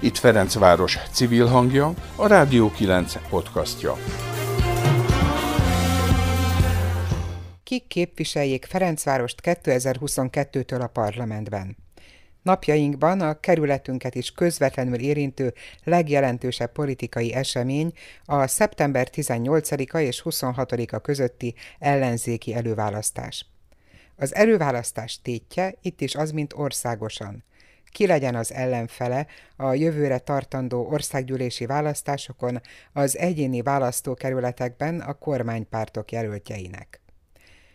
Itt Ferencváros civil hangja, a Rádió 9 podcastja. Kik képviseljék Ferencvárost 2022-től a parlamentben? Napjainkban a kerületünket is közvetlenül érintő legjelentősebb politikai esemény a szeptember 18-a és 26-a közötti ellenzéki előválasztás. Az előválasztás tétje itt is az, mint országosan. Ki legyen az ellenfele a jövőre tartandó országgyűlési választásokon az egyéni választókerületekben a kormánypártok jelöltjeinek.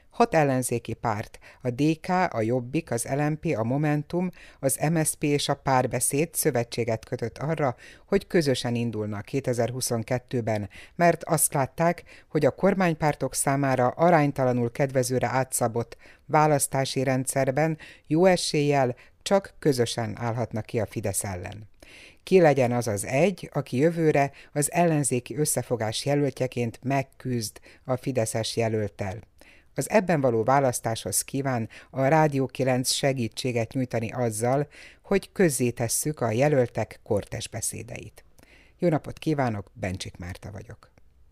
Hat ellenzéki párt, a DK, a Jobbik, az LMP, a Momentum, az MSP és a Párbeszéd szövetséget kötött arra, hogy közösen indulnak 2022-ben, mert azt látták, hogy a kormánypártok számára aránytalanul kedvezőre átszabott választási rendszerben jó eséllyel csak közösen állhatnak ki a Fidesz ellen. Ki legyen az az egy, aki jövőre az ellenzéki összefogás jelöltjeként megküzd a Fideszes jelöltel. Az ebben való választáshoz kíván a Rádió 9 segítséget nyújtani azzal, hogy közzétesszük a jelöltek kortes beszédeit. Jó napot kívánok, Bencsik Márta vagyok.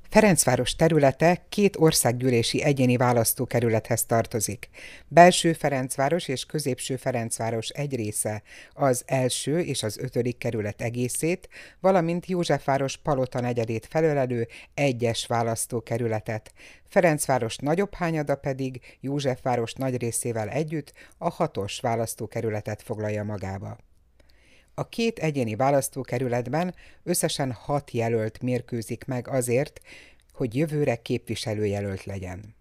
Ferencváros területe két országgyűlési egyéni választókerülethez tartozik. Belső Ferencváros és Középső Ferencváros egy része, az első és az ötödik kerület egészét, valamint Józsefváros Palota negyedét felölelő egyes választókerületet. Ferencváros nagyobb hányada pedig Józsefváros nagy részével együtt a hatos választókerületet foglalja magába. A két egyéni választókerületben összesen hat jelölt mérkőzik meg azért, hogy jövőre képviselőjelölt legyen.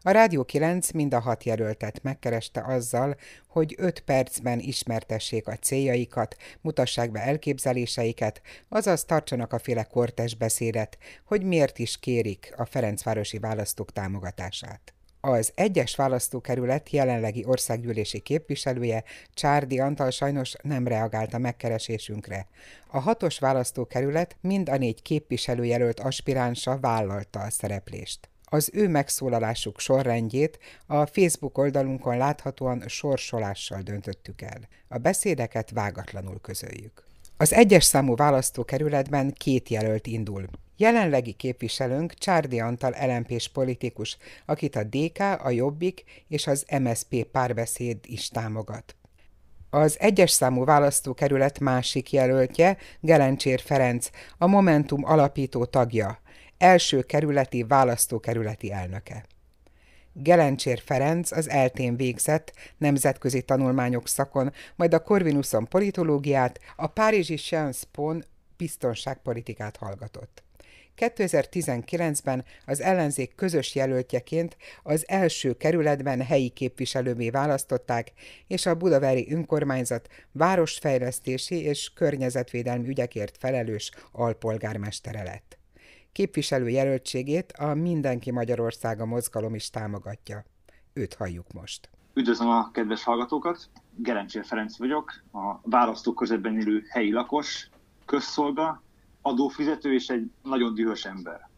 A Rádió 9 mind a hat jelöltet megkereste azzal, hogy öt percben ismertessék a céljaikat, mutassák be elképzeléseiket, azaz tartsanak a féle kortes beszédet, hogy miért is kérik a Ferencvárosi választók támogatását. Az egyes választókerület jelenlegi országgyűlési képviselője Csárdi Antal sajnos nem reagált a megkeresésünkre. A hatos választókerület mind a négy képviselőjelölt aspiránsa vállalta a szereplést. Az ő megszólalásuk sorrendjét a Facebook oldalunkon láthatóan sorsolással döntöttük el. A beszédeket vágatlanul közöljük. Az egyes számú választókerületben két jelölt indul. Jelenlegi képviselőnk Csárdi Antal lmp politikus, akit a DK, a Jobbik és az MSP párbeszéd is támogat. Az egyes számú választókerület másik jelöltje Gelencsér Ferenc, a Momentum alapító tagja, első kerületi választókerületi elnöke. Gelencsér Ferenc az eltén végzett nemzetközi tanulmányok szakon, majd a Corvinuson politológiát, a Párizsi Sciences Po biztonságpolitikát hallgatott. 2019-ben az ellenzék közös jelöltjeként az első kerületben helyi képviselővé választották, és a Budavári önkormányzat városfejlesztési és környezetvédelmi ügyekért felelős alpolgármestere lett. Képviselő jelöltségét a Mindenki Magyarországa mozgalom is támogatja. Őt halljuk most. Üdvözlöm a kedves hallgatókat! Gerencsér Ferenc vagyok, a választókörzetben élő helyi lakos, közszolga, adófizető és egy nagyon dühös ember.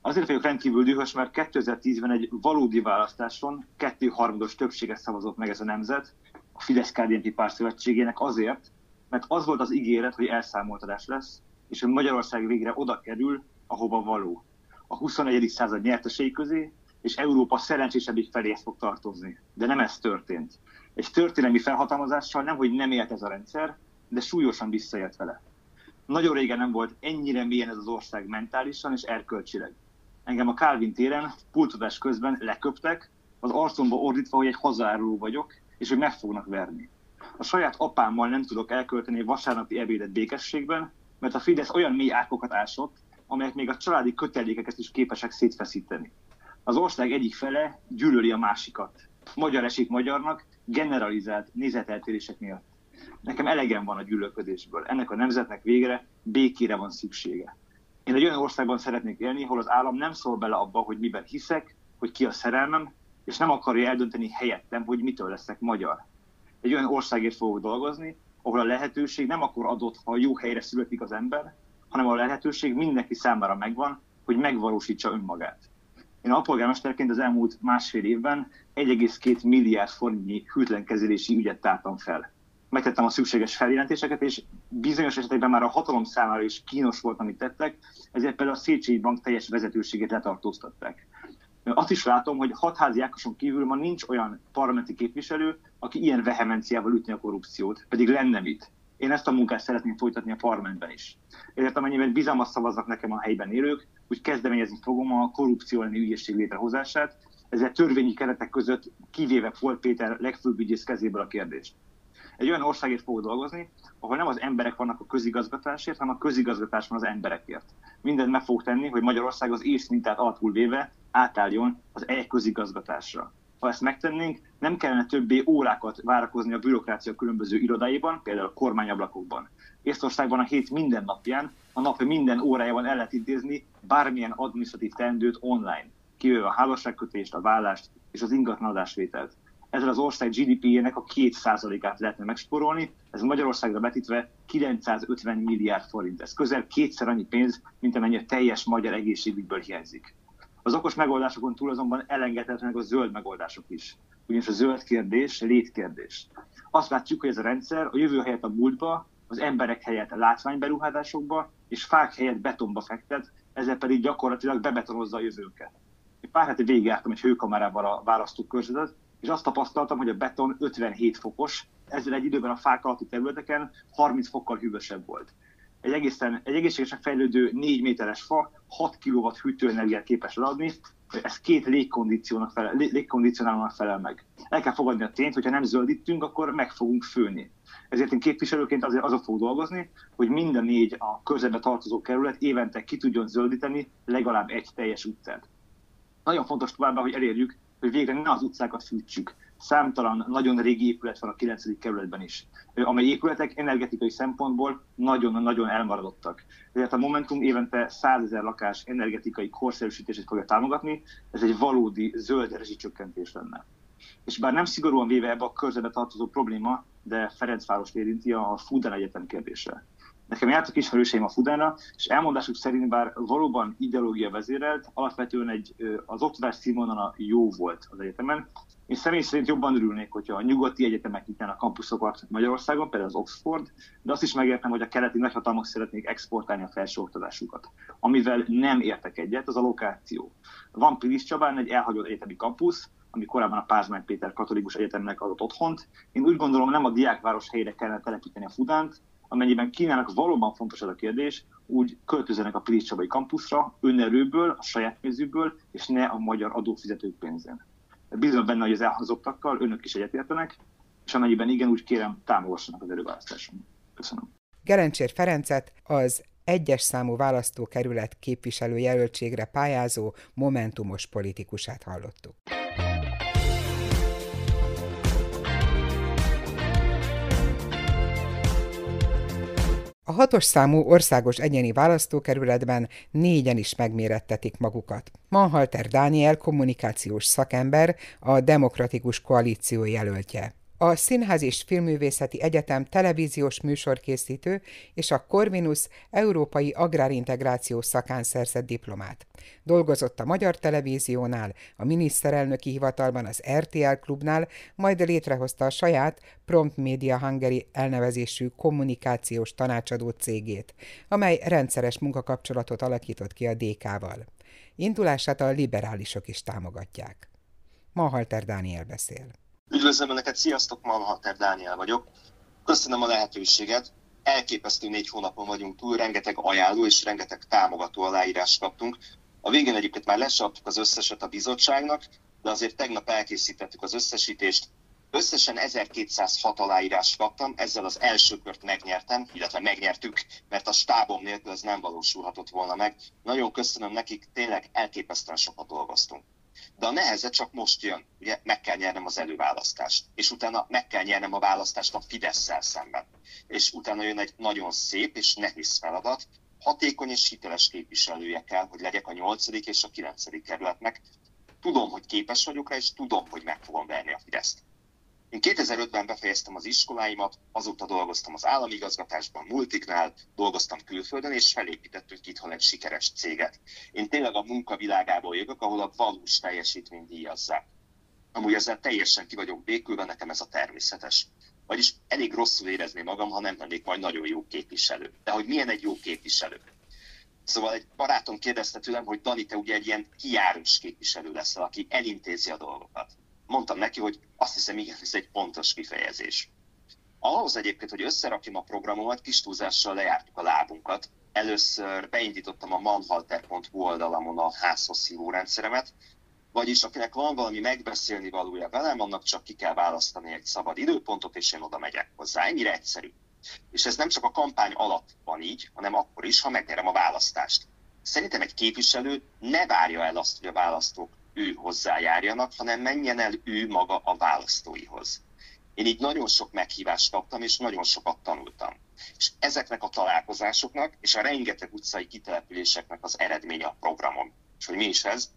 Azért vagyok rendkívül dühös, mert 2010-ben egy valódi választáson kettő harmados többséget szavazott meg ez a nemzet, a fidesz kdnp párt szövetségének azért, mert az volt az ígéret, hogy elszámoltatás lesz, és hogy Magyarország végre oda kerül, ahova való. A 21. század nyertesei közé, és Európa szerencsésebbik felé fog tartozni. De nem ez történt. Egy történelmi felhatalmazással nem, hogy nem élt ez a rendszer, de súlyosan visszaélt vele. Nagyon régen nem volt ennyire mélyen ez az ország mentálisan és erkölcsileg. Engem a Calvin téren pultodás közben leköptek, az arcomba ordítva, hogy egy hazáruló vagyok, és hogy meg fognak verni. A saját apámmal nem tudok elkölteni vasárnapi ebédet békességben, mert a Fidesz olyan mély árkokat ásott, amelyek még a családi kötelékeket is képesek szétfeszíteni. Az ország egyik fele gyűlöli a másikat. Magyar esik magyarnak, generalizált nézeteltérések miatt. Nekem elegem van a gyűlölködésből. Ennek a nemzetnek végre békére van szüksége. Én egy olyan országban szeretnék élni, ahol az állam nem szól bele abba, hogy miben hiszek, hogy ki a szerelmem, és nem akarja eldönteni helyettem, hogy mitől leszek magyar. Egy olyan országért fogok dolgozni, ahol a lehetőség nem akkor adott, ha jó helyre születik az ember, hanem a lehetőség mindenki számára megvan, hogy megvalósítsa önmagát. Én a polgármesterként az elmúlt másfél évben 1,2 milliárd forintnyi hűtlenkezelési ügyet tártam fel megtettem a szükséges feljelentéseket, és bizonyos esetekben már a hatalom számára is kínos volt, amit tettek, ezért például a Széchenyi Bank teljes vezetőségét letartóztatták. Azt is látom, hogy hatházi Ákoson kívül ma nincs olyan parlamenti képviselő, aki ilyen vehemenciával ütni a korrupciót, pedig lenne mit. Én ezt a munkát szeretném folytatni a parlamentben is. Ezért amennyiben bizalmat szavaznak nekem a helyben élők, úgy kezdeményezni fogom a korrupció elleni ügyészség létrehozását, ezzel törvényi keretek között kivéve Folt Péter legfőbb ügyész kezéből a kérdést. Egy olyan országért fogok dolgozni, ahol nem az emberek vannak a közigazgatásért, hanem a közigazgatás van az emberekért. Mindent meg fogok tenni, hogy Magyarország az ész mintát alapul véve átálljon az e-közigazgatásra. Ha ezt megtennénk, nem kellene többé órákat várakozni a bürokrácia különböző irodáiban, például a kormányablakokban. Észtországban a hét minden napján, a nap minden órájában el lehet intézni bármilyen administratív teendőt online, kivéve a házasságkötést, a vállást és az ingatlanadásvételt ezzel az ország GDP-jének a 2%-át lehetne megsporolni, ez Magyarországra betítve 950 milliárd forint. Ez közel kétszer annyi pénz, mint amennyi a teljes magyar egészségügyből hiányzik. Az okos megoldásokon túl azonban elengedhetetlenek a zöld megoldások is. Ugyanis a zöld kérdés létkérdés. Azt látjuk, hogy ez a rendszer a jövő helyett a múltba, az emberek helyett a látványberuházásokba, és fák helyett betonba fektet, ezzel pedig gyakorlatilag bebetonozza a jövőnket. Én pár heti végigjártam egy hőkamerával a választókörzetet, és azt tapasztaltam, hogy a beton 57 fokos, ezzel egy időben a fák alatti területeken 30 fokkal hűvösebb volt. Egy, egészen, egy egészségesen fejlődő 4 méteres fa 6 kW hűtőenergiát képes adni, ez két felel, légkondicionálónak felel meg. El kell fogadni a tényt, hogyha nem zöldítünk, akkor meg fogunk főni. Ezért én képviselőként azért azon fog dolgozni, hogy minden négy a körzetbe tartozó kerület évente ki tudjon zöldíteni legalább egy teljes utcát. Nagyon fontos továbbá, hogy elérjük hogy végre ne az utcákat fűtsük. Számtalan nagyon régi épület van a 9. kerületben is, amely épületek energetikai szempontból nagyon-nagyon elmaradottak. Tehát a Momentum évente 100 ezer lakás energetikai korszerűsítését fogja támogatni, ez egy valódi zöld rezsicsökkentés lenne. És bár nem szigorúan véve ebbe a körzetbe tartozó probléma, de Ferencváros érinti a Fuden Egyetem kérdése. Nekem jártak ismerőseim a Fudána, és elmondásuk szerint bár valóban ideológia vezérelt, alapvetően egy, az oktatás színvonala jó volt az egyetemen. Én személy szerint jobban örülnék, hogyha a nyugati egyetemek nyitnának kampuszokat Magyarországon, például az Oxford, de azt is megértem, hogy a keleti nagyhatalmak szeretnék exportálni a felsőoktatásukat. Amivel nem értek egyet, az a lokáció. Van Pilis Csabán egy elhagyott egyetemi kampusz, ami korábban a Pázmány Péter Katolikus Egyetemnek adott otthont. Én úgy gondolom, nem a diákváros helyére kellene telepíteni a Fudánt, amennyiben Kínának valóban fontos ez a kérdés, úgy költözenek a Pilis Csabai kampuszra önerőből, a saját pénzükből, és ne a magyar adófizetők pénzén. Bízom benne, hogy az elhozottakkal önök is egyetértenek, és amennyiben igen, úgy kérem, támogassanak az előválasztáson. Köszönöm. Gerencsér Ferencet az egyes számú választókerület képviselő jelöltségre pályázó momentumos politikusát hallottuk. Hatos számú országos egyéni választókerületben négyen is megmérettetik magukat. Manhalter Dániel kommunikációs szakember, a Demokratikus Koalíció jelöltje a Színház és Filmművészeti Egyetem televíziós műsorkészítő és a Corvinus Európai Agrárintegráció szakán szerzett diplomát. Dolgozott a Magyar Televíziónál, a miniszterelnöki hivatalban, az RTL klubnál, majd létrehozta a saját Prompt Media Hungary elnevezésű kommunikációs tanácsadó cégét, amely rendszeres munkakapcsolatot alakított ki a DK-val. Indulását a liberálisok is támogatják. Mahalter Dániel beszél. Üdvözlöm Önöket, sziasztok, Manhater Dániel vagyok. Köszönöm a lehetőséget. Elképesztő négy hónapon vagyunk túl, rengeteg ajánló és rengeteg támogató aláírást kaptunk. A végén egyébként már lesaptuk az összeset a bizottságnak, de azért tegnap elkészítettük az összesítést. Összesen 1206 aláírást kaptam, ezzel az első kört megnyertem, illetve megnyertük, mert a stábom nélkül ez nem valósulhatott volna meg. Nagyon köszönöm nekik, tényleg elképesztően sokat dolgoztunk. De a neheze csak most jön. Ugye meg kell nyernem az előválasztást, és utána meg kell nyernem a választást a fidesz szemben. És utána jön egy nagyon szép és nehéz feladat, hatékony és hiteles képviselője kell, hogy legyek a 8. és a 9. kerületnek. Tudom, hogy képes vagyok rá, és tudom, hogy meg fogom verni a Fideszt. Én 2005-ben befejeztem az iskoláimat, azóta dolgoztam az állami igazgatásban, multiknál, dolgoztam külföldön, és felépítettünk itthon egy sikeres céget. Én tényleg a munkavilágából jövök, ahol a valós teljesítményt díjazzák. Amúgy ezzel teljesen ki vagyok békülve, nekem ez a természetes. vagyis elég rosszul érezni magam, ha nem lennék majd nagyon jó képviselő. De hogy milyen egy jó képviselő? Szóval egy barátom kérdezte tőlem, hogy Dani, te ugye egy ilyen kiárus képviselő leszel, aki elintézi a dolgokat. Mondtam neki, hogy azt hiszem, igen, ez egy pontos kifejezés. Ahhoz egyébként, hogy összerakjam a programomat, kis túlzással lejártuk a lábunkat. Először beindítottam a manhalter.hu oldalamon a házhoz szívó rendszeremet, vagyis akinek van valami megbeszélni valója velem, annak csak ki kell választani egy szabad időpontot, és én oda megyek hozzá. Ennyire egyszerű. És ez nem csak a kampány alatt van így, hanem akkor is, ha megnyerem a választást. Szerintem egy képviselő ne várja el azt, hogy a választók ő hozzájárjanak, hanem menjen el ő maga a választóihoz. Én így nagyon sok meghívást kaptam, és nagyon sokat tanultam. És ezeknek a találkozásoknak és a rengeteg utcai kitelepüléseknek az eredménye a programom. És hogy mi is ez?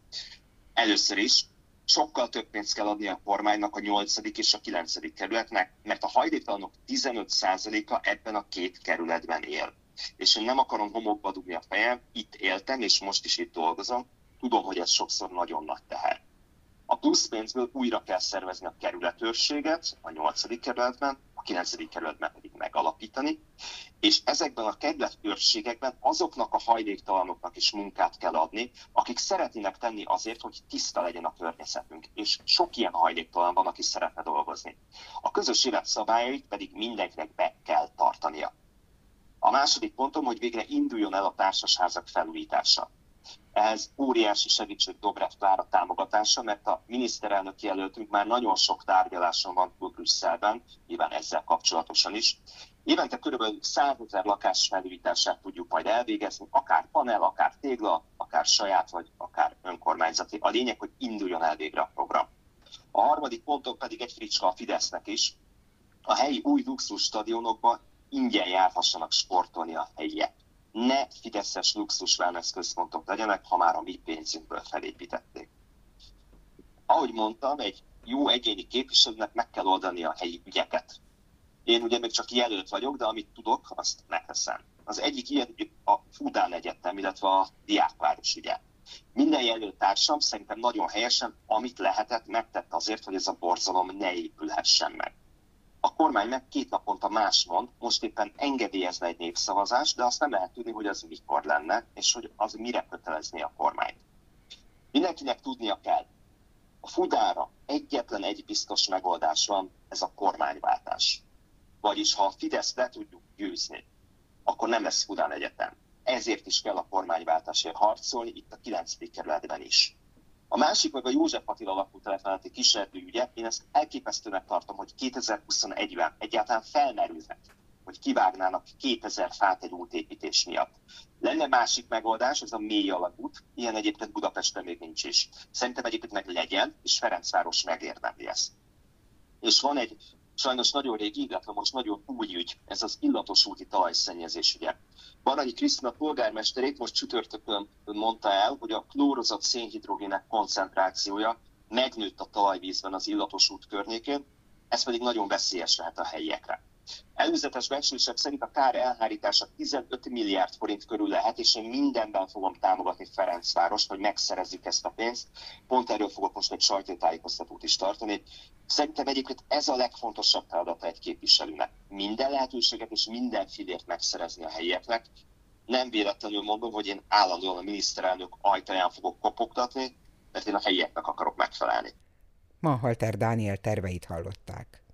Először is sokkal több pénzt kell adni a kormánynak a 8. és a 9. kerületnek, mert a hajléktalanok 15%-a ebben a két kerületben él. És én nem akarom homokba dugni a fejem, itt éltem, és most is itt dolgozom, tudom, hogy ez sokszor nagyon nagy teher. A plusz pénzből újra kell szervezni a kerületőrséget a 8. kerületben, a 9. kerületben pedig megalapítani, és ezekben a kerületőrségekben azoknak a hajléktalanoknak is munkát kell adni, akik szeretnének tenni azért, hogy tiszta legyen a környezetünk, és sok ilyen hajléktalan van, aki szeretne dolgozni. A közös élet szabályait pedig mindenkinek be kell tartania. A második pontom, hogy végre induljon el a társasházak felújítása. Ehhez óriási segítség Dobrev Klára támogatása, mert a miniszterelnök jelöltünk már nagyon sok tárgyaláson van túl Brüsszelben, nyilván ezzel kapcsolatosan is. Évente kb. 100 ezer lakás felújítását tudjuk majd elvégezni, akár panel, akár tégla, akár saját, vagy akár önkormányzati. A lényeg, hogy induljon el végre a program. A harmadik ponton pedig egy fricska a Fidesznek is. A helyi új luxus stadionokba ingyen járhassanak sportolni a helyiek ne fideszes luxus wellness központok legyenek, ha már a mi pénzünkből felépítették. Ahogy mondtam, egy jó egyéni képviselőnek meg kell oldani a helyi ügyeket. Én ugye még csak jelölt vagyok, de amit tudok, azt megteszem. Az egyik ilyen a Fudán Egyetem, illetve a Diákváros ügye. Minden jelölt társam szerintem nagyon helyesen, amit lehetett, megtett azért, hogy ez a borzalom ne épülhessen meg a kormány meg két naponta más mond, most éppen engedélyezne egy népszavazást, de azt nem lehet tudni, hogy az mikor lenne, és hogy az mire kötelezné a kormányt. Mindenkinek tudnia kell, a Fudára egyetlen egy biztos megoldás van, ez a kormányváltás. Vagyis ha a Fidesz le tudjuk győzni, akkor nem lesz Fudán Egyetem. Ezért is kell a kormányváltásért harcolni, itt a 9. kerületben is. A másik meg a József Attila lakótelepeneti kísérleti ügye, én ezt elképesztőnek tartom, hogy 2021-ben egyáltalán felmerülnek, hogy kivágnának 2000 fát egy útépítés miatt. Lenne másik megoldás, ez a mély alagút, ilyen egyébként Budapesten még nincs is. Szerintem egyébként meg legyen, és Ferencváros megérdemli ezt. És van egy sajnos nagyon régi, illetve most nagyon új ügy, ez az illatos úti talajszennyezés ügye. Baranyi Krisztina polgármesterét most csütörtökön mondta el, hogy a klórozott szénhidrogének koncentrációja megnőtt a talajvízben az illatos út környékén, ez pedig nagyon veszélyes lehet a helyiekre. Előzetes becslések szerint a kár elhárítása 15 milliárd forint körül lehet, és én mindenben fogom támogatni Ferencvárost, hogy megszerezzük ezt a pénzt. Pont erről fogok most egy sajtótájékoztatót is tartani. Szerintem egyébként ez a legfontosabb feladata egy képviselőnek. Minden lehetőséget és minden filért megszerezni a helyieknek. Nem véletlenül mondom, hogy én állandóan a miniszterelnök ajtaján fogok kopogtatni, mert én a helyieknek akarok megfelelni. Manhalter Dániel terveit hallották.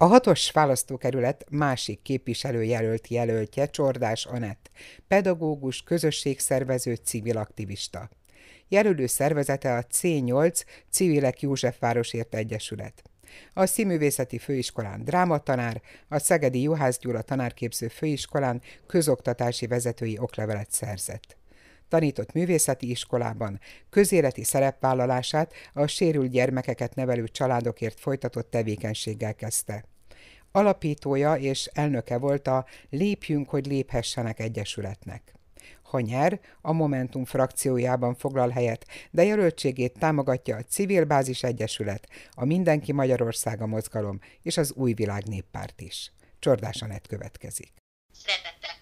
A hatos választókerület másik képviselőjelölt jelöltje Csordás Anett, pedagógus, közösségszervező, civil aktivista. Jelölő szervezete a C8 Civilek Józsefvárosért Egyesület. A Színművészeti Főiskolán drámatanár, a Szegedi Juhász Gyula tanárképző főiskolán közoktatási vezetői oklevelet szerzett. Tanított művészeti iskolában, közéleti szerepvállalását a sérült gyermekeket nevelő családokért folytatott tevékenységgel kezdte. Alapítója és elnöke volt a Lépjünk, hogy léphessenek Egyesületnek. Ha nyer, a Momentum frakciójában foglal helyet, de jelöltségét támogatja a Civil Bázis Egyesület, a Mindenki Magyarországa mozgalom és az Új Világ Néppárt is. Csordás Anett következik. Szeretettel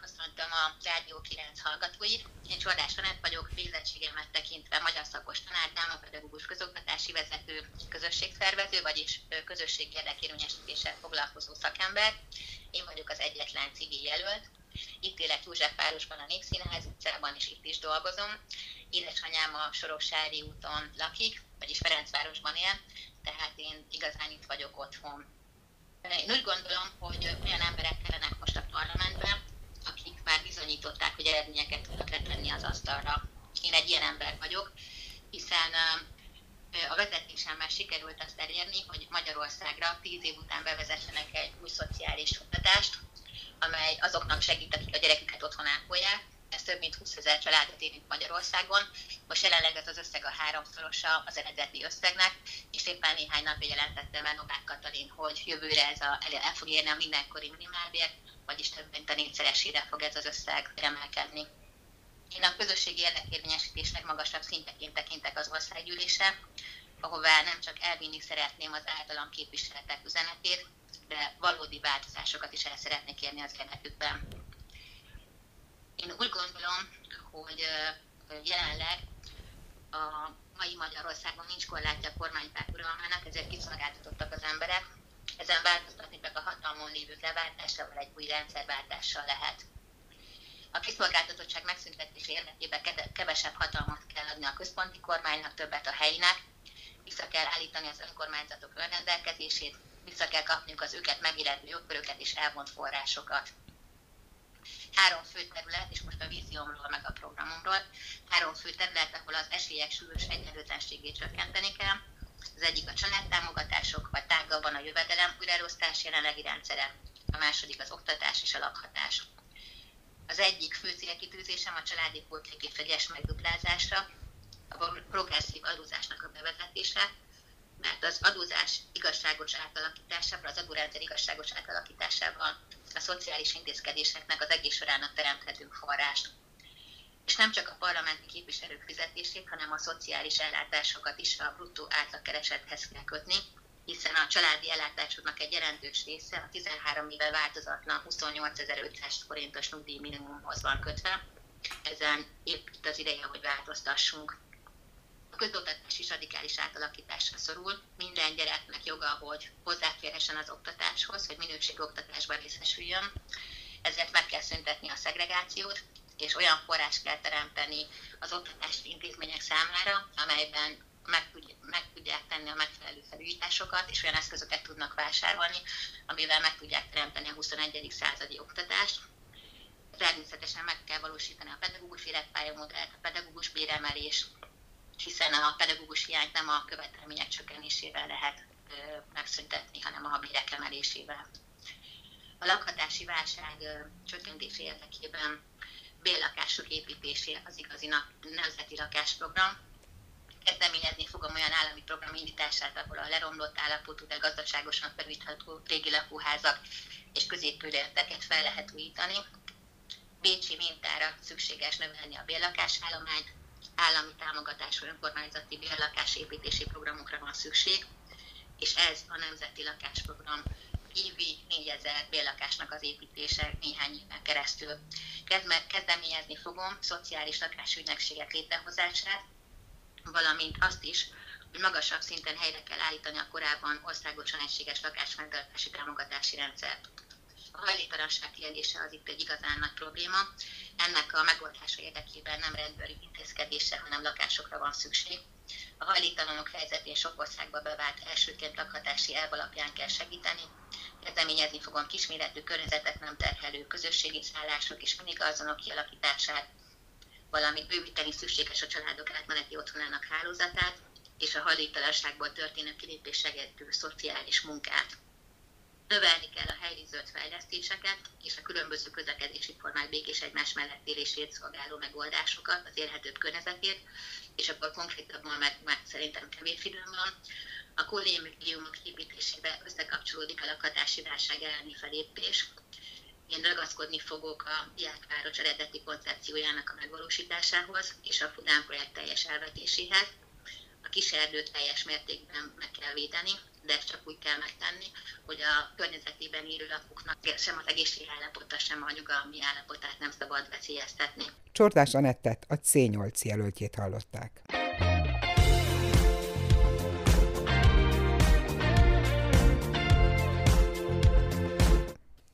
a a Rádió 9 hallgatóit. Én Csordás Anett vagyok, végzettségemet tekintve magyar szakos tanár, drámapedagógus közoktatási vezető, közösségszervező, vagyis közösségi érdekérvényesítéssel foglalkozó szakember. Én vagyok az egyetlen civil jelölt. Itt élek Józsefvárosban, a Népszínház utcában, és itt is dolgozom. Édesanyám a Soroksári úton lakik, vagyis Ferencvárosban él, tehát én igazán itt vagyok otthon. Én úgy gondolom, hogy olyan emberek kellenek most a parlamentben, hogy eredményeket tudnak letenni az asztalra. Én egy ilyen ember vagyok, hiszen a vezetésemmel sikerült azt elérni, hogy Magyarországra tíz év után bevezessenek egy új szociális oktatást, amely azoknak segít, akik a gyereküket otthon ápolják. Ez több mint 20 ezer családot érint Magyarországon. Most jelenleg ez az összeg a háromszorosa az eredeti összegnek, és éppen néhány napja jelentette meg Novák Katalin, hogy jövőre ez a, el fog érni a mindenkori minimálbért, vagyis több mint a négyszeresére fog ez az összeg emelkedni. Én a közösségi érdekérvényesítés legmagasabb szinteként tekintek az országgyűlésre, ahová nem csak elvinni szeretném az általam képviseletek üzenetét, de valódi változásokat is el szeretnék érni az érdekükben. Én úgy gondolom, hogy jelenleg a mai Magyarországon nincs korlátja a kormánypárt uralmának, ezért kiszolgáltatottak az emberek. Ezen változtatni csak a hatalmon lévők leváltásával egy új rendszerváltással lehet. A kiszolgáltatottság megszüntetése érdekében kevesebb hatalmat kell adni a központi kormánynak, többet a helyinek, vissza kell állítani az önkormányzatok önrendelkezését, vissza kell kapniuk az őket megillető jogköröket és elvont forrásokat. Három fő terület, és most a víziómról meg a programomról, három fő terület, ahol az esélyek súlyos egyenlőtlenségét csökkenteni kell. Az egyik a családtámogatások, vagy tágabban a jövedelem újraelosztás jelenlegi rendszere. A második az oktatás és a lakhatás. Az egyik fő célkitűzésem a családi pótlék vegyes megduplázása, a progresszív adózásnak a bevezetése, mert az adózás igazságos átalakításával, az adórendszer igazságos átalakításával a szociális intézkedéseknek az egész sorának teremthetünk forrást. És nem csak a parlamenti képviselők fizetését, hanem a szociális ellátásokat is a bruttó átlagkeresethez kell kötni, hiszen a családi ellátásoknak egy jelentős része a 13 éve változatlan 28.500 forintos nyugdíj minimumhoz van kötve. Ezen épp itt az ideje, hogy változtassunk. A közoktatás is radikális átalakításra szorul. Minden gyereknek joga, hogy hozzáférhessen az oktatáshoz, hogy minőségi oktatásban részesüljön. Ezért meg kell szüntetni a szegregációt, és olyan forrás kell teremteni az oktatási intézmények számára, amelyben meg, tudj, meg tudják tenni a megfelelő felújításokat, és olyan eszközöket tudnak vásárolni, amivel meg tudják teremteni a 21. századi oktatást. Természetesen meg kell valósítani a pedagógus életpályamodellt, a pedagógus béremelés, hiszen a pedagógus hiányt nem a követelmények csökkenésével lehet ö, megszüntetni, hanem a bérek emelésével. A lakhatási válság ö, csökkentése érdekében bérlakások építésé az igazi nemzeti lakásprogram. Kezdeményezni fogom olyan állami program indítását, ahol a leromlott állapotú, de gazdaságosan felújítható régi lakóházak és középületeket fel lehet újítani. Bécsi mintára szükséges növelni a bérlakásállományt, állami támogatású önkormányzati bérlakásépítési programokra van szükség, és ez a Nemzeti Lakásprogram évi 4000 bérlakásnak az építése néhány éven keresztül. Kezdeményezni fogom szociális lakásügynökségek létrehozását, valamint azt is, hogy magasabb szinten helyre kell állítani a korábban országosan egységes lakásfenntartási támogatási rendszert. A hajléktalanság kérdése az itt egy igazán nagy probléma. Ennek a megoldása érdekében nem rendőri intézkedése, hanem lakásokra van szükség. A hajléktalanok helyzetén sok országba bevált elsőként lakhatási elv alapján kell segíteni. Kezdeményezni fogom kisméretű környezetet nem terhelő közösségi szállások és minigazonok kialakítását, valamint bővíteni szükséges a családok átmeneti otthonának hálózatát, és a hajléktalanságból történő kilépés segítő szociális munkát. Növelni kell a helyi zöld fejlesztéseket és a különböző közlekedési formák békés egymás mellett élését szolgáló megoldásokat, az élhetőbb környezetét, és akkor konkrétabban meg, meg szerintem kevés időm van. A kollégiumok építésébe összekapcsolódik a lakhatási válság elleni felépés. Én ragaszkodni fogok a diákváros eredeti koncepciójának a megvalósításához és a Fudán projekt teljes elvetéséhez. A kiserdőt teljes mértékben meg kell védeni, de ezt csak úgy kell megtenni, hogy a környezetében élő lakóknak sem az egészségállapota, sem a nyugalmi állapotát nem szabad veszélyeztetni. Csordás Anettet a C8 jelöltjét hallották.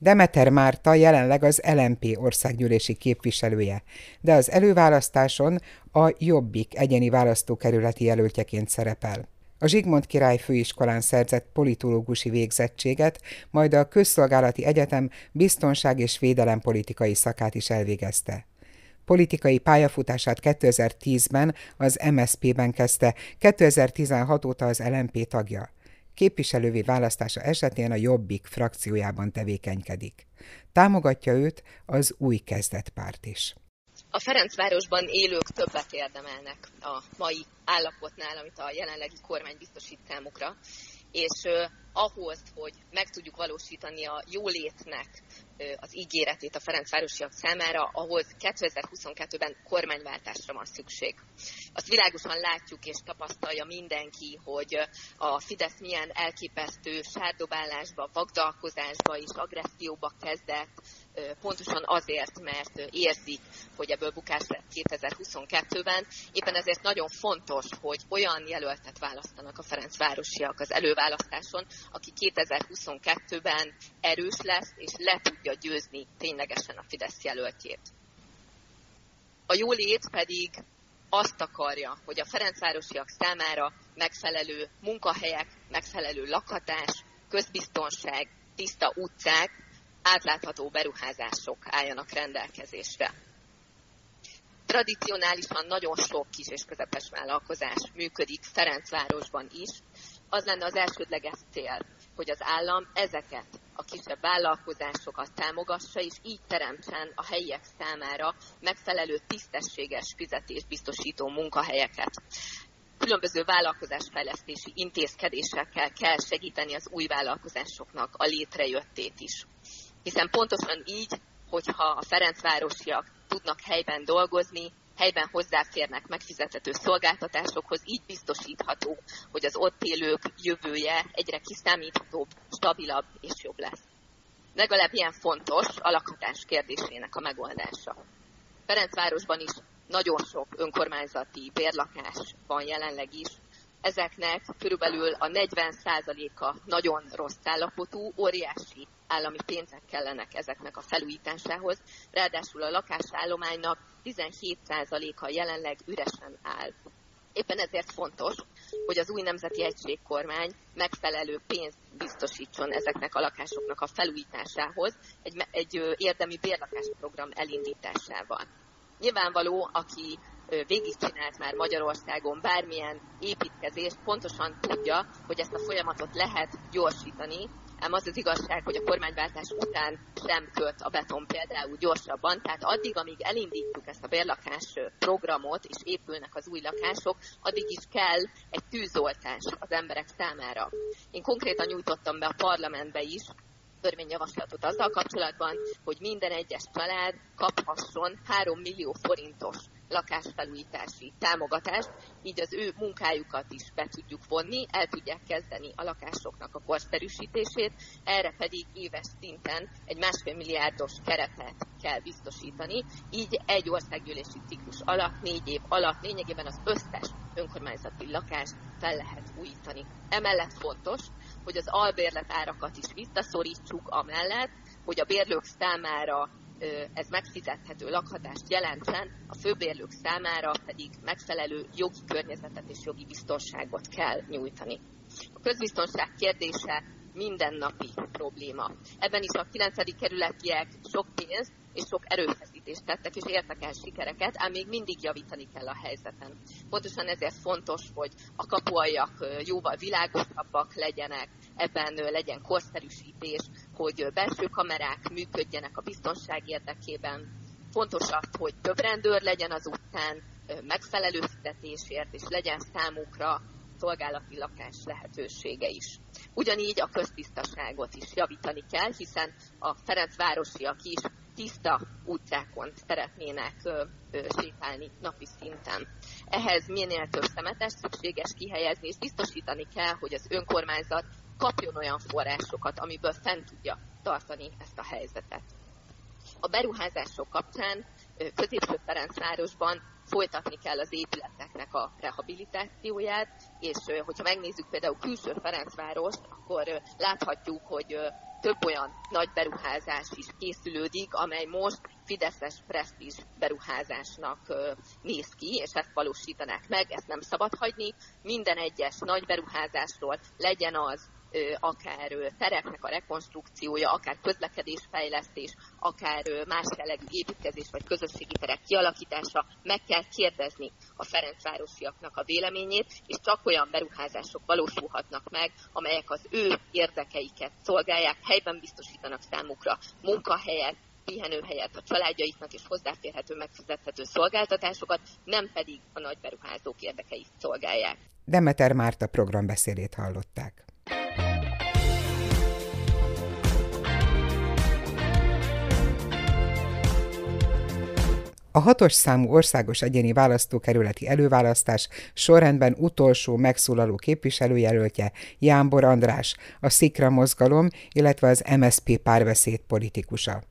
Demeter Márta jelenleg az LMP országgyűlési képviselője, de az előválasztáson a Jobbik egyeni választókerületi jelöltjeként szerepel. A Zsigmond Király Főiskolán szerzett politológusi végzettséget, majd a Közszolgálati Egyetem biztonság és védelem politikai szakát is elvégezte. Politikai pályafutását 2010-ben az MSZP-ben kezdte, 2016 óta az LMP tagja képviselővé választása esetén a Jobbik frakciójában tevékenykedik. Támogatja őt az új kezdetpárt is. A Ferencvárosban élők többet érdemelnek a mai állapotnál, amit a jelenlegi kormány biztosít számukra, és ahhoz, hogy meg tudjuk valósítani a jólétnek az ígéretét a Ferencvárosiak számára, ahhoz 2022-ben kormányváltásra van szükség. Azt világosan látjuk és tapasztalja mindenki, hogy a Fidesz milyen elképesztő sárdobálásba, vagdalkozásba és agresszióba kezdett, pontosan azért, mert érzik, hogy ebből bukás lett 2022-ben. Éppen ezért nagyon fontos, hogy olyan jelöltet választanak a Ferencvárosiak az előválasztáson, aki 2022-ben erős lesz, és le tudja győzni ténylegesen a Fidesz jelöltjét. A jólét pedig azt akarja, hogy a Ferencvárosiak számára megfelelő munkahelyek, megfelelő lakhatás, közbiztonság, tiszta utcák, átlátható beruházások álljanak rendelkezésre. Tradicionálisan nagyon sok kis és közepes vállalkozás működik Ferencvárosban is. Az lenne az elsődleges cél, hogy az állam ezeket a kisebb vállalkozásokat támogassa, és így teremtsen a helyiek számára megfelelő tisztességes fizetést biztosító munkahelyeket. Különböző vállalkozásfejlesztési intézkedésekkel kell segíteni az új vállalkozásoknak a létrejöttét is. Hiszen pontosan így, hogyha a Ferencvárosiak tudnak helyben dolgozni, helyben hozzáférnek megfizethető szolgáltatásokhoz, így biztosítható, hogy az ott élők jövője egyre kiszámíthatóbb, stabilabb és jobb lesz. Legalább ilyen fontos a lakhatás kérdésének a megoldása. Ferencvárosban is nagyon sok önkormányzati bérlakás van jelenleg is, ezeknek körülbelül a 40%-a nagyon rossz állapotú, óriási állami pénzek kellenek ezeknek a felújításához, ráadásul a lakásállománynak 17%-a jelenleg üresen áll. Éppen ezért fontos, hogy az új nemzeti egységkormány megfelelő pénzt biztosítson ezeknek a lakásoknak a felújításához egy, egy érdemi bérlakásprogram elindításával. Nyilvánvaló, aki végigcsinált már Magyarországon bármilyen építkezést, pontosan tudja, hogy ezt a folyamatot lehet gyorsítani, ám az az igazság, hogy a kormányváltás után sem költ a beton például gyorsabban, tehát addig, amíg elindítjuk ezt a bérlakás programot, és épülnek az új lakások, addig is kell egy tűzoltás az emberek számára. Én konkrétan nyújtottam be a parlamentbe is törvényjavaslatot azzal kapcsolatban, hogy minden egyes család kaphasson 3 millió forintos lakásfelújítási támogatást, így az ő munkájukat is be tudjuk vonni, el tudják kezdeni a lakásoknak a korszerűsítését, erre pedig éves szinten egy másfél milliárdos keretet kell biztosítani, így egy országgyűlési ciklus alatt, négy év alatt lényegében az összes önkormányzati lakást fel lehet újítani. Emellett fontos, hogy az albérlet árakat is visszaszorítsuk amellett, hogy a bérlők számára ez megfizethető lakhatást jelentsen, a főbérlők számára pedig megfelelő jogi környezetet és jogi biztonságot kell nyújtani. A közbiztonság kérdése mindennapi probléma. Ebben is a 9. kerületiek sok pénzt és sok erőfeszítést tettek, és értek el sikereket, ám még mindig javítani kell a helyzeten. Pontosan ezért fontos, hogy a kapuajak jóval világosabbak legyenek, ebben legyen korszerűsítés, hogy belső kamerák működjenek a biztonság érdekében. Fontos az, hogy több rendőr legyen az utcán, megfelelő fizetésért, és legyen számukra szolgálati lakás lehetősége is. Ugyanígy a köztisztaságot is javítani kell, hiszen a Ferencvárosiak is tiszta utcákon szeretnének ö, sétálni napi szinten. Ehhez minél több szemetes szükséges kihelyezni, és biztosítani kell, hogy az önkormányzat kapjon olyan forrásokat, amiből fent tudja tartani ezt a helyzetet. A beruházások kapcsán középső Ferencvárosban folytatni kell az épületeknek a rehabilitációját, és hogyha megnézzük például külső Ferencvárost, akkor láthatjuk, hogy több olyan nagy beruházás is készülődik, amely most Fideszes presztízs beruházásnak néz ki, és ezt valósítanák meg, ezt nem szabad hagyni. Minden egyes nagy beruházásról legyen az akár tereknek a rekonstrukciója, akár közlekedésfejlesztés, akár más jellegű építkezés vagy közösségi terek kialakítása, meg kell kérdezni a Ferencvárosiaknak a véleményét, és csak olyan beruházások valósulhatnak meg, amelyek az ő érdekeiket szolgálják, helyben biztosítanak számukra munkahelyet, pihenőhelyet a családjaiknak és hozzáférhető, megfizethető szolgáltatásokat, nem pedig a nagy beruházók érdekeit szolgálják. Demeter Márta programbeszédét hallották. A hatos számú országos egyéni választókerületi előválasztás sorrendben utolsó megszólaló képviselőjelöltje Jámbor András, a Szikra mozgalom, illetve az MSP párbeszéd politikusa.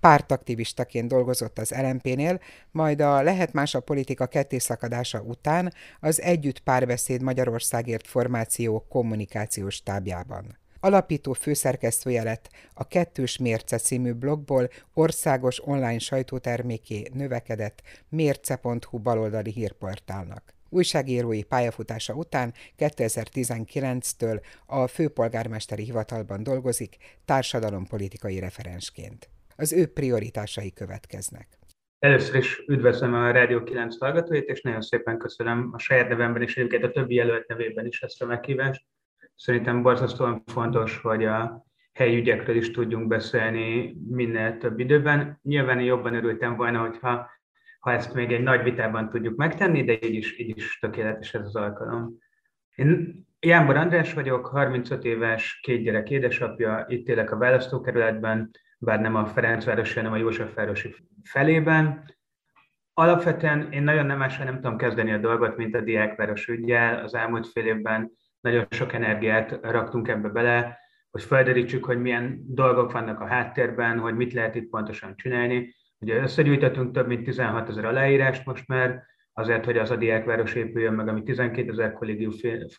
Pártaktivistaként dolgozott az LMP-nél, majd a Lehet más a politika kettészakadása után az Együtt Párbeszéd Magyarországért formáció kommunikációs tábjában. Alapító főszerkesztője lett a Kettős Mérce című blogból országos online sajtóterméké növekedett mérce.hu baloldali hírportálnak. Újságírói pályafutása után 2019-től a főpolgármesteri hivatalban dolgozik társadalompolitikai referensként. Az ő prioritásai következnek. Először is üdvözlöm a Rádió 9 hallgatóit, és nagyon szépen köszönöm a saját nevemben és egyébként a többi jelölt nevében is ezt a meghívást. Szerintem borzasztóan fontos, hogy a helyi ügyekről is tudjunk beszélni minél több időben. Nyilván jobban örültem volna, hogyha ha ezt még egy nagy vitában tudjuk megtenni, de így is, így is tökéletes ez az alkalom. Én Jánbor András vagyok, 35 éves, két gyerek édesapja, itt élek a választókerületben, bár nem a Ferencvárosi, hanem a Józsefvárosi felében. Alapvetően én nagyon nem nem tudom kezdeni a dolgot, mint a diákváros ügyjel. Az elmúlt fél évben nagyon sok energiát raktunk ebbe bele, hogy felderítsük, hogy milyen dolgok vannak a háttérben, hogy mit lehet itt pontosan csinálni. Ugye összegyűjtöttünk több mint 16 ezer aláírást most már, azért, hogy az a diákváros épüljön meg, ami 12 ezer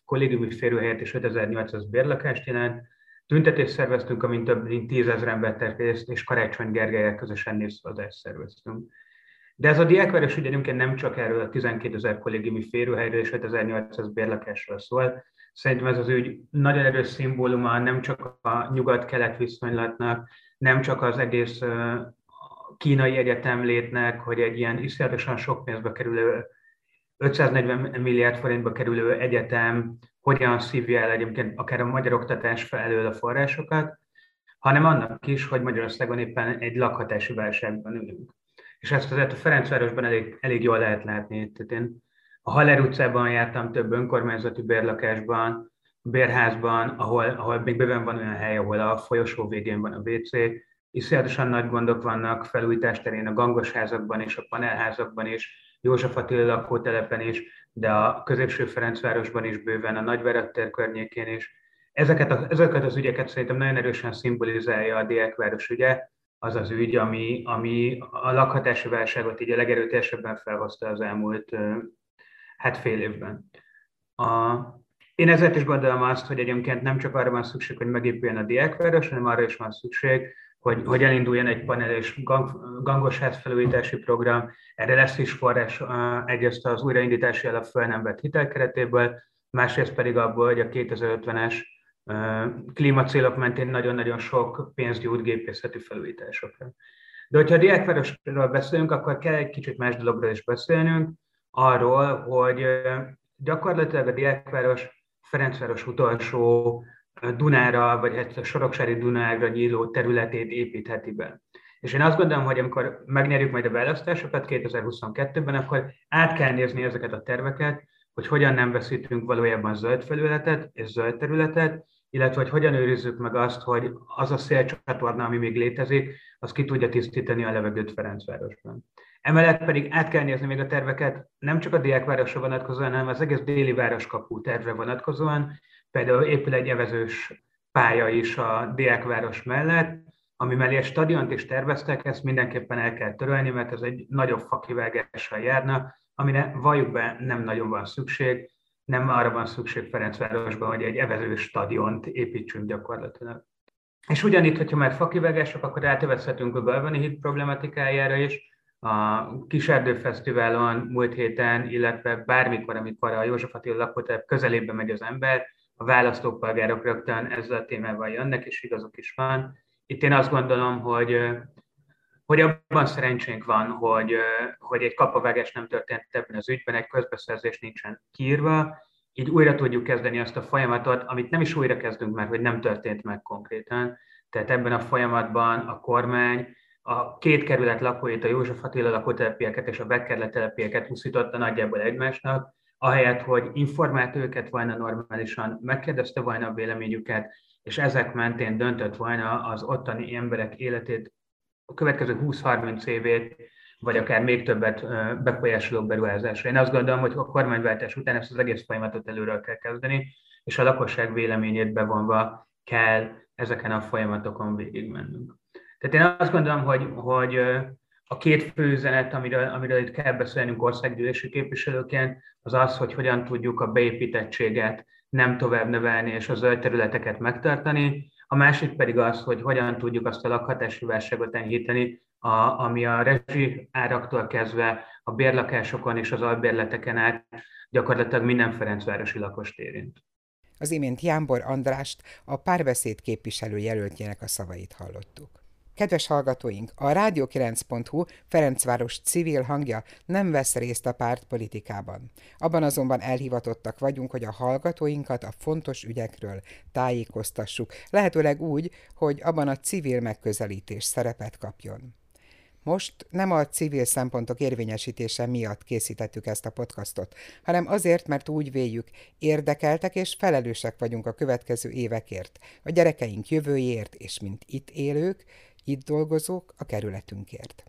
kollégiumi férőhelyet és 5800 bérlakást jelent. Tüntetést szerveztünk, amint több mint 10 ezeren vettek részt, és Karácsony Gergelyel közösen népszavazást szerveztünk. De ez a diákváros ugye nem csak erről a 12 ezer kollégiumi férőhelyről és 5800 bérlakásról szól, Szerintem ez az ügy nagyon erős szimbóluma nem csak a nyugat-kelet viszonylatnak, nem csak az egész kínai egyetem létnek, hogy egy ilyen iszonyatosan sok pénzbe kerülő, 540 milliárd forintba kerülő egyetem hogyan szívja el egyébként akár a magyar oktatás felől a forrásokat, hanem annak is, hogy Magyarországon éppen egy lakhatási válságban ülünk. És ezt azért a Ferencvárosban elég, elég jól lehet látni. Tehát én a Haller utcában jártam több önkormányzati bérlakásban, bérházban, ahol, ahol még bőven van olyan hely, ahol a folyosó végén van a WC. Iszonyatosan nagy gondok vannak felújítás terén a gangos házakban és a panelházakban is, József Attila lakótelepen is, de a középső Ferencvárosban is bőven, a Nagyvárad tér környékén is. Ezeket, a, ezeket az ügyeket szerintem nagyon erősen szimbolizálja a Diákváros ügye, az az ügy, ami, ami a lakhatási válságot így a legerőteljesebben felhozta az elmúlt hát fél évben. A, én ezért is gondolom azt, hogy egyébként nem csak arra van szükség, hogy megépüljön a diákváros, hanem arra is van szükség, hogy, hogy elinduljon egy panel és gang, gangos házfelújítási program. Erre lesz is forrás egyrészt az újraindítási alap föl nem vett hitel másrészt pedig abból, hogy a 2050-es klímacélok mentén nagyon-nagyon sok pénzt jut gépészeti felújításokra. De hogyha a diákvárosról beszélünk, akkor kell egy kicsit más dologról is beszélnünk, arról, hogy gyakorlatilag a Diákváros Ferencváros utolsó Dunára, vagy hát a Soroksári Dunára nyíló területét építheti be. És én azt gondolom, hogy amikor megnyerjük majd a választásokat 2022-ben, akkor át kell nézni ezeket a terveket, hogy hogyan nem veszítünk valójában zöld felületet és zöld területet, illetve hogy hogyan őrizzük meg azt, hogy az a szélcsatorna, ami még létezik, az ki tudja tisztítani a levegőt Ferencvárosban. Emellett pedig át kell nézni még a terveket nem csak a diákvárosra vonatkozóan, hanem az egész déli városkapú tervre vonatkozóan. Például épül egy evezős pálya is a diákváros mellett, ami mellé egy stadiont is terveztek, ezt mindenképpen el kell törölni, mert ez egy nagyobb fakivágással járna, amire valljuk be nem nagyon van szükség, nem arra van szükség Ferencvárosban, hogy egy evező stadiont építsünk gyakorlatilag. És ugyanitt, hogyha már fakivágások, akkor átövezhetünk a Galvani híd problematikájára is. A Kiserdő Fesztiválon múlt héten, illetve bármikor, amikor a József Attila lakótelep közelébe megy az ember, a választópolgárok rögtön ezzel a témával jönnek, és igazok is van. Itt én azt gondolom, hogy hogy abban szerencsénk van, hogy, hogy egy kapavágás nem történt ebben az ügyben, egy közbeszerzés nincsen kiírva, így újra tudjuk kezdeni azt a folyamatot, amit nem is újra kezdünk már, hogy nem történt meg konkrétan. Tehát ebben a folyamatban a kormány a két kerület lakóit, a József Attila lakótelepieket és a Becker telepieket úszította nagyjából egymásnak, ahelyett, hogy informált őket volna normálisan, megkérdezte volna a véleményüket, és ezek mentén döntött volna az ottani emberek életét a következő 20-30 évét, vagy akár még többet befolyásoló beruházásra. Én azt gondolom, hogy a kormányváltás után ezt az egész folyamatot előről kell kezdeni, és a lakosság véleményét bevonva kell ezeken a folyamatokon végigmennünk. Tehát én azt gondolom, hogy, hogy a két fő üzenet, amiről, amiről itt kell beszélnünk országgyűlési képviselőként, az az, hogy hogyan tudjuk a beépítettséget nem tovább növelni és a zöld területeket megtartani, a másik pedig az, hogy hogyan tudjuk azt a lakhatási válságot enyhíteni, a, ami a rezsi áraktól kezdve a bérlakásokon és az albérleteken át gyakorlatilag minden Ferencvárosi lakost érint. Az imént Jámbor Andrást, a párbeszéd képviselő jelöltjének a szavait hallottuk. Kedves hallgatóink, a Rádió9.hu Ferencváros civil hangja nem vesz részt a pártpolitikában. Abban azonban elhivatottak vagyunk, hogy a hallgatóinkat a fontos ügyekről tájékoztassuk, lehetőleg úgy, hogy abban a civil megközelítés szerepet kapjon. Most nem a civil szempontok érvényesítése miatt készítettük ezt a podcastot, hanem azért, mert úgy véljük, érdekeltek és felelősek vagyunk a következő évekért, a gyerekeink jövőjéért, és mint itt élők, itt dolgozók a kerületünkért.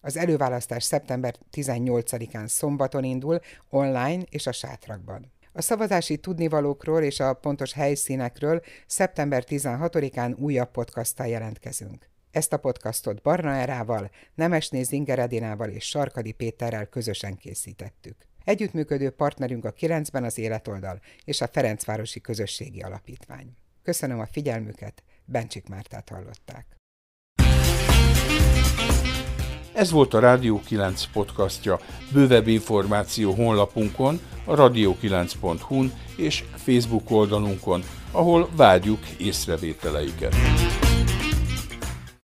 Az előválasztás szeptember 18-án szombaton indul, online és a sátrakban. A szavazási tudnivalókról és a pontos helyszínekről szeptember 16-án újabb podcasttal jelentkezünk. Ezt a podcastot Barna Erával, Nemesné Zingeredinával és Sarkadi Péterrel közösen készítettük. Együttműködő partnerünk a 9-ben az Életoldal és a Ferencvárosi Közösségi Alapítvány. Köszönöm a figyelmüket, Bencsik Mártát hallották. Ez volt a Rádió 9 podcastja. Bővebb információ honlapunkon, a radio9.hu-n és Facebook oldalunkon, ahol várjuk észrevételeiket.